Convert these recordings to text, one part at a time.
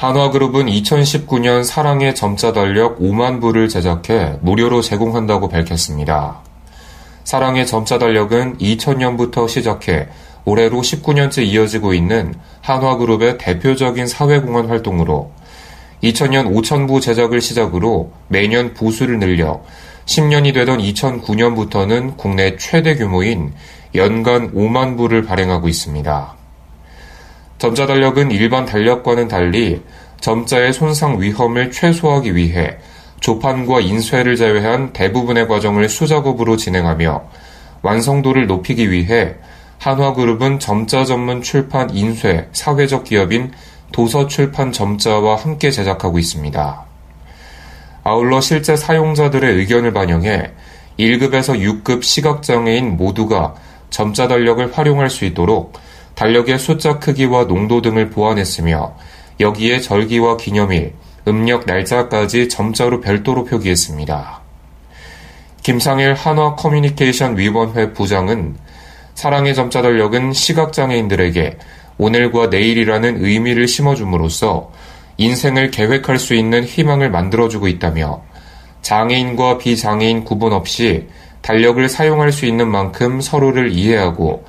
한화그룹은 2019년 사랑의 점자 달력 5만 부를 제작해 무료로 제공한다고 밝혔습니다. 사랑의 점자 달력은 2000년부터 시작해 올해로 19년째 이어지고 있는 한화그룹의 대표적인 사회공헌 활동으로 2000년 5,000부 제작을 시작으로 매년 부수를 늘려 10년이 되던 2009년부터는 국내 최대 규모인 연간 5만 부를 발행하고 있습니다. 점자 달력은 일반 달력과는 달리 점자의 손상 위험을 최소화하기 위해 조판과 인쇄를 제외한 대부분의 과정을 수작업으로 진행하며 완성도를 높이기 위해 한화그룹은 점자 전문 출판 인쇄 사회적 기업인 도서출판 점자와 함께 제작하고 있습니다. 아울러 실제 사용자들의 의견을 반영해 1급에서 6급 시각장애인 모두가 점자 달력을 활용할 수 있도록 달력의 숫자 크기와 농도 등을 보완했으며 여기에 절기와 기념일, 음력 날짜까지 점자로 별도로 표기했습니다. 김상일 한화 커뮤니케이션 위원회 부장은 사랑의 점자 달력은 시각장애인들에게 오늘과 내일이라는 의미를 심어줌으로써 인생을 계획할 수 있는 희망을 만들어주고 있다며 장애인과 비장애인 구분 없이 달력을 사용할 수 있는 만큼 서로를 이해하고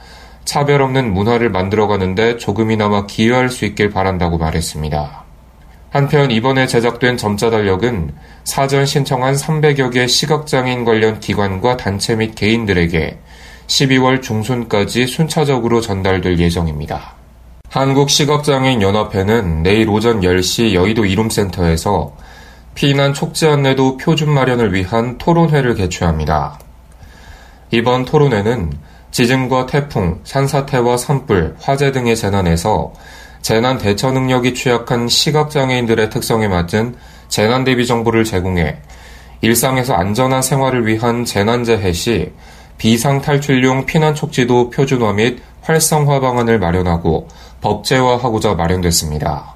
차별 없는 문화를 만들어가는데 조금이나마 기여할 수 있길 바란다고 말했습니다. 한편 이번에 제작된 점자 달력은 사전 신청한 300여 개 시각장애인 관련 기관과 단체 및 개인들에게 12월 중순까지 순차적으로 전달될 예정입니다. 한국시각장애인연합회는 내일 오전 10시 여의도 이룸센터에서 피난 촉지 안내도 표준 마련을 위한 토론회를 개최합니다. 이번 토론회는 지진과 태풍, 산사태와 산불, 화재 등의 재난에서 재난 대처 능력이 취약한 시각장애인들의 특성에 맞은 재난 대비 정보를 제공해 일상에서 안전한 생활을 위한 재난재해 시 비상 탈출용 피난 촉지도 표준화 및 활성화 방안을 마련하고 법제화하고자 마련됐습니다.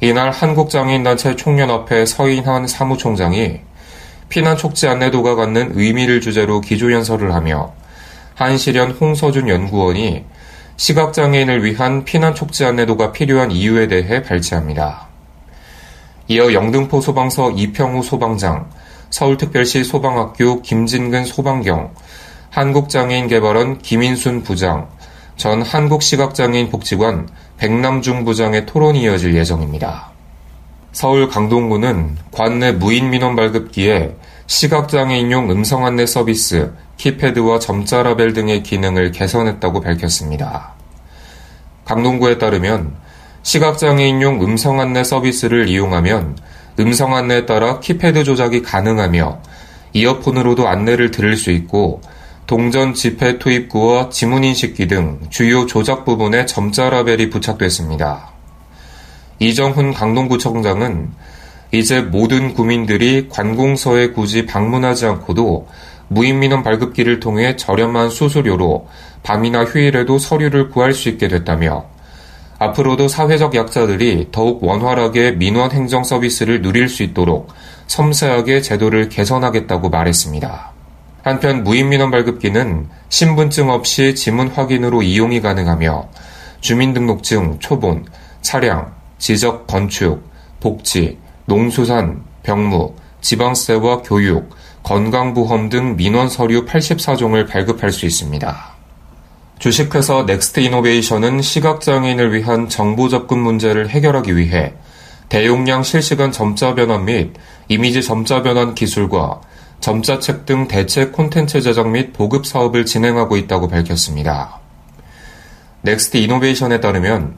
이날 한국장애인단체 총연합회 서인환 사무총장이 피난 촉지 안내도가 갖는 의미를 주제로 기조연설을 하며 한시련 홍서준 연구원이 시각장애인을 위한 피난 촉지 안내도가 필요한 이유에 대해 발제합니다. 이어 영등포 소방서 이평우 소방장, 서울특별시 소방학교 김진근 소방경, 한국장애인 개발원 김인순 부장, 전 한국시각장애인 복지관 백남중 부장의 토론이 이어질 예정입니다. 서울 강동구는 관내 무인 민원 발급기에 시각장애인용 음성 안내 서비스, 키패드와 점자 라벨 등의 기능을 개선했다고 밝혔습니다. 강동구에 따르면 시각장애인용 음성 안내 서비스를 이용하면 음성 안내에 따라 키패드 조작이 가능하며 이어폰으로도 안내를 들을 수 있고 동전 지폐 투입구와 지문 인식기 등 주요 조작 부분에 점자 라벨이 부착됐습니다. 이정훈 강동구청장은 이제 모든 구민들이 관공서에 굳이 방문하지 않고도 무인민원 발급기를 통해 저렴한 수수료로 밤이나 휴일에도 서류를 구할 수 있게 됐다며 앞으로도 사회적 약자들이 더욱 원활하게 민원 행정 서비스를 누릴 수 있도록 섬세하게 제도를 개선하겠다고 말했습니다. 한편 무인민원 발급기는 신분증 없이 지문 확인으로 이용이 가능하며 주민등록등, 초본, 차량, 지적 건축, 복지, 농수산, 병무, 지방세와 교육, 건강보험 등 민원 서류 84종을 발급할 수 있습니다. 주식회사 넥스트 이노베이션은 시각장애인을 위한 정보 접근 문제를 해결하기 위해 대용량 실시간 점자 변환 및 이미지 점자 변환 기술과 점자책 등 대체 콘텐츠 제작 및 보급 사업을 진행하고 있다고 밝혔습니다. 넥스트 이노베이션에 따르면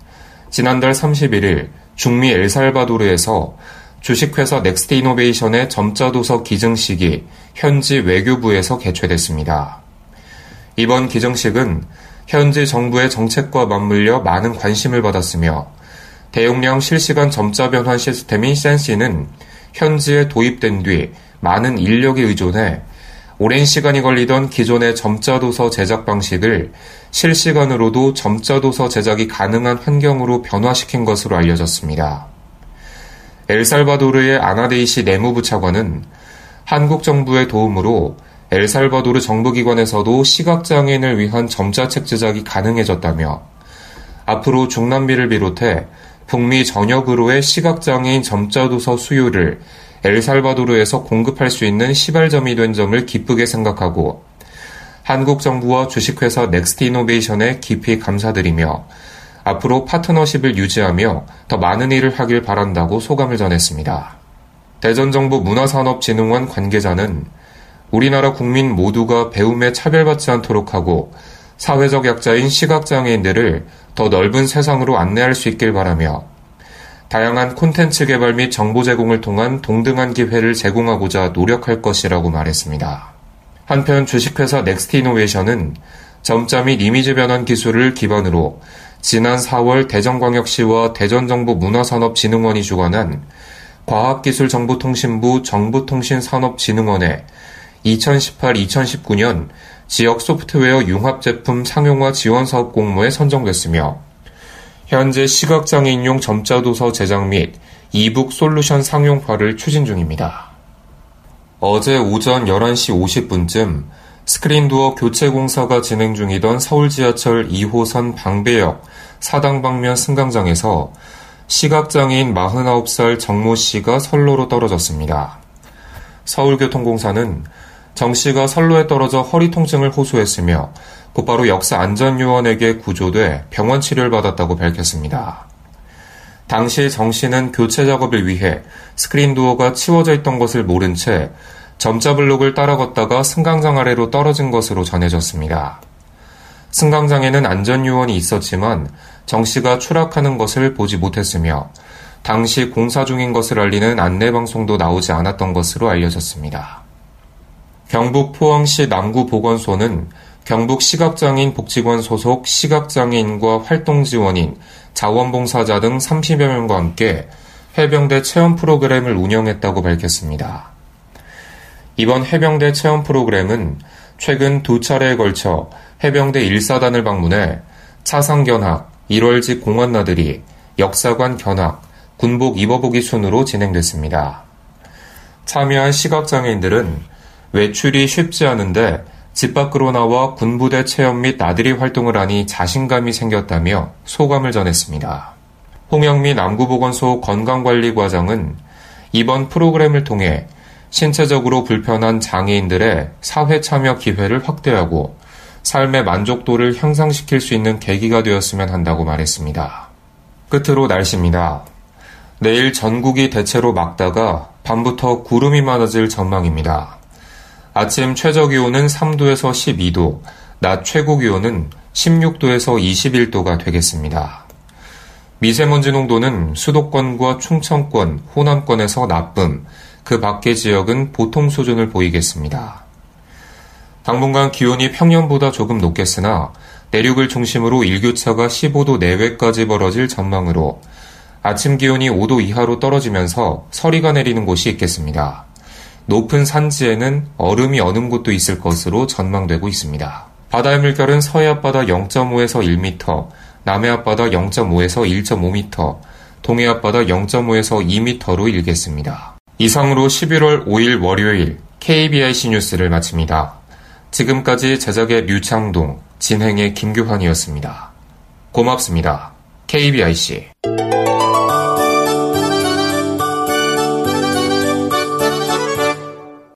지난달 31일 중미 엘살바도르에서 주식회사 넥스트 이노베이션의 점자도서 기증식이 현지 외교부에서 개최됐습니다. 이번 기증식은 현지 정부의 정책과 맞물려 많은 관심을 받았으며 대용량 실시간 점자 변환 시스템인 센시는 현지에 도입된 뒤 많은 인력에 의존해 오랜 시간이 걸리던 기존의 점자도서 제작 방식을 실시간으로도 점자도서 제작이 가능한 환경으로 변화시킨 것으로 알려졌습니다. 엘살바도르의 아나데이시 내무부 차관은 한국 정부의 도움으로 엘살바도르 정부기관에서도 시각장애인을 위한 점자책 제작이 가능해졌다며 앞으로 중남미를 비롯해 북미 전역으로의 시각장애인 점자도서 수요를 엘살바도르에서 공급할 수 있는 시발점이 된 점을 기쁘게 생각하고 한국 정부와 주식회사 넥스트 이노베이션에 깊이 감사드리며 앞으로 파트너십을 유지하며 더 많은 일을 하길 바란다고 소감을 전했습니다. 대전정보 문화산업진흥원 관계자는 우리나라 국민 모두가 배움에 차별받지 않도록 하고 사회적 약자인 시각장애인들을 더 넓은 세상으로 안내할 수 있길 바라며 다양한 콘텐츠 개발 및 정보 제공을 통한 동등한 기회를 제공하고자 노력할 것이라고 말했습니다. 한편 주식회사 넥스트 이노베이션은 점자 및 이미지 변환 기술을 기반으로 지난 4월 대전광역시와 대전정보 문화산업진흥원이 주관한 과학기술정보통신부 정보통신산업진흥원에 2018-2019년 지역 소프트웨어 융합 제품 상용화 지원 사업 공모에 선정됐으며 현재 시각장애인용 점자도서 제작 및 이북 솔루션 상용화를 추진 중입니다. 어제 오전 11시 50분쯤 스크린도어 교체 공사가 진행 중이던 서울 지하철 2호선 방배역 사당 방면 승강장에서 시각장애인 49살 정모 씨가 선로로 떨어졌습니다. 서울교통공사는 정 씨가 선로에 떨어져 허리 통증을 호소했으며 곧바로 역사 안전요원에게 구조돼 병원 치료를 받았다고 밝혔습니다. 당시 정 씨는 교체 작업을 위해 스크린 도어가 치워져 있던 것을 모른 채 점자 블록을 따라 걷다가 승강장 아래로 떨어진 것으로 전해졌습니다. 승강장에는 안전요원이 있었지만 정 씨가 추락하는 것을 보지 못했으며 당시 공사 중인 것을 알리는 안내방송도 나오지 않았던 것으로 알려졌습니다. 경북 포항시 남구보건소는 경북 시각장애인 복지관 소속 시각장애인과 활동지원인, 자원봉사자 등 30여 명과 함께 해병대 체험 프로그램을 운영했다고 밝혔습니다. 이번 해병대 체험 프로그램은 최근 두 차례에 걸쳐 해병대 1사단을 방문해 차상견학, 1월직 공안나들이, 역사관 견학, 군복 입어보기 순으로 진행됐습니다. 참여한 시각장애인들은 외출이 쉽지 않은데 집 밖으로 나와 군부대 체험 및 나들이 활동을 하니 자신감이 생겼다며 소감을 전했습니다. 홍영미 남구보건소 건강관리과장은 이번 프로그램을 통해 신체적으로 불편한 장애인들의 사회 참여 기회를 확대하고 삶의 만족도를 향상시킬 수 있는 계기가 되었으면 한다고 말했습니다. 끝으로 날씨입니다. 내일 전국이 대체로 맑다가 밤부터 구름이 많아질 전망입니다. 아침 최저 기온은 3도에서 12도, 낮 최고 기온은 16도에서 21도가 되겠습니다. 미세먼지 농도는 수도권과 충청권, 호남권에서 나쁨, 그 밖의 지역은 보통 수준을 보이겠습니다. 당분간 기온이 평년보다 조금 높겠으나 내륙을 중심으로 일교차가 15도 내외까지 벌어질 전망으로 아침 기온이 5도 이하로 떨어지면서 서리가 내리는 곳이 있겠습니다. 높은 산지에는 얼음이 어는 곳도 있을 것으로 전망되고 있습니다. 바다의 물결은 서해 앞바다 0.5에서 1m, 남해 앞바다 0.5에서 1.5m, 동해 앞바다 0.5에서 2m로 일겠습니다. 이상으로 11월 5일 월요일 KBIC 뉴스를 마칩니다. 지금까지 제작의 류창동, 진행의 김규환이었습니다. 고맙습니다. KBIC